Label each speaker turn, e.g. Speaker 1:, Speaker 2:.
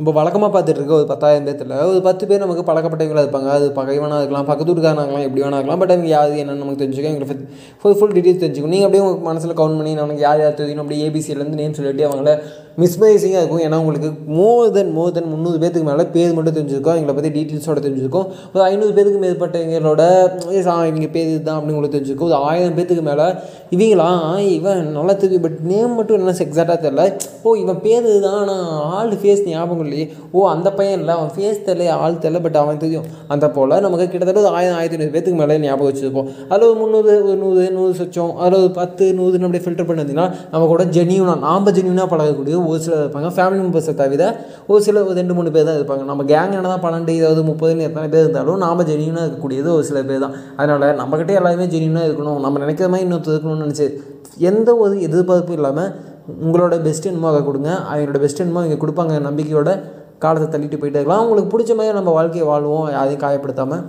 Speaker 1: இப்போ வழக்கமாக பார்த்துட்டு இருக்க ஒரு பத்தாயிரம் பேர்த்தில் ஒரு பத்து பேர் நமக்கு பழக்கப்பட்டவங்களாக இருப்பாங்க. அது பகைவனாக இருக்கலாம் பக்கத்து வீட்டுக்காரனாக இருக்கலாம் எப்படி வேணா இருக்கலாம். பட் அவங்க யார் என்னென்னு நமக்கு தெரிஞ்சுக்கோ எங்களை ஃபுல் ஃபுல் டீட்டெயில்ஸ் தெரிஞ்சுக்கணும். நீங்கள் அப்படியே உங்களுக்கு மனசில் கவுண்ட் பண்ணி நமக்கு யார் யார் தெரியும் அப்படியே ஏபிசியிலேருந்து நேம் சொல்லிட்டு அவங்கள மிஸ்மரைசிங்காக இருக்கும். ஏன்னா உங்களுக்கு மோர் தென் மோர் தென் முந்நூறு பேத்துக்கு மேலே பேர் மட்டும் தெரிஞ்சிருக்கோம். எங்களை பற்றி டீட்டெயில்ஸோட தெரிஞ்சிருக்கும். ஒரு ஐநூறு பேருக்கு மேற்பட்டவங்களோட இவங்க பேர் இதுதான் அப்படின்னு உங்களுக்கு தெரிஞ்சிருக்கும். ஒரு ஆயிரம் பேத்துக்கு மேலே இவங்களா? இவன் நல்லா தெரியும். பட் நேம் மட்டும் என்ன எக்ஸாக்டாக தெரில ஓ இவன் பேர் இதுதான். ஆனால் ஆள் ஃபேஸ் ஞாபகம் இல்லையே. ஓ அந்த பையன் இல்லை. அவன் ஃபேஸ் தெரியல. ஆள் தெரியல. பட் அவன் தெரியும். அந்த போல் நமக்கு கிட்டத்தட்ட ஒரு ஆயிரம் ஆயிரத்தி ஐநூறு பேத்துக்கு மேலே ஞாபகம் வச்சுருப்போம். அதில் ஒரு முந்நூறு ஒரு நூறு நூறு சொச்சம். அதில் ஒரு பத்து நூறுன்னு அப்படியே ஃபில்டர் பண்ணிருந்தீங்கன்னா நம்ம கூட ஜெனியூனாக நாம் ஜெனியூனாக பழகக்கூடிய ஒரு சிலர் இருப்பாங்க. ஃபேமிலி மெம்பர்ஸை தவிர ஒரு சில ரெண்டு மூணு பேர் தான் இருப்பாங்க. நம்ம கேங் என்ன தான் பன்னெண்டு இருபது முப்பதுன்னு எத்தனை பேர் இருந்தாலும் நாம் ஜெனியூனாக இருக்கக்கூடியது ஒரு சில பேர் தான். அதனால் நம்மக்கிட்டே எல்லாருமே ஜெனியூனாக இருக்கணும். நம்ம நினைக்கிற மாதிரி இன்னொருத்தர் இருக்கணும்னு நினச்சி எந்த ஒரு எதிர்பார்ப்பும் இல்லாமல் உங்களோட பெஸ்ட் என்னமோ அதை கொடுங்க. அவங்களோட பெஸ்ட் என்னமோ இங்கே கொடுப்பாங்க நம்பிக்கையோட காலத்தை தள்ளிட்டு போயிட்டே இருக்கலாம். உங்களுக்கு பிடிச்ச மாதிரி நம்ம வாழ்க்கையை வாழ்வோம். யாரையும் காயப்படுத்தாமல்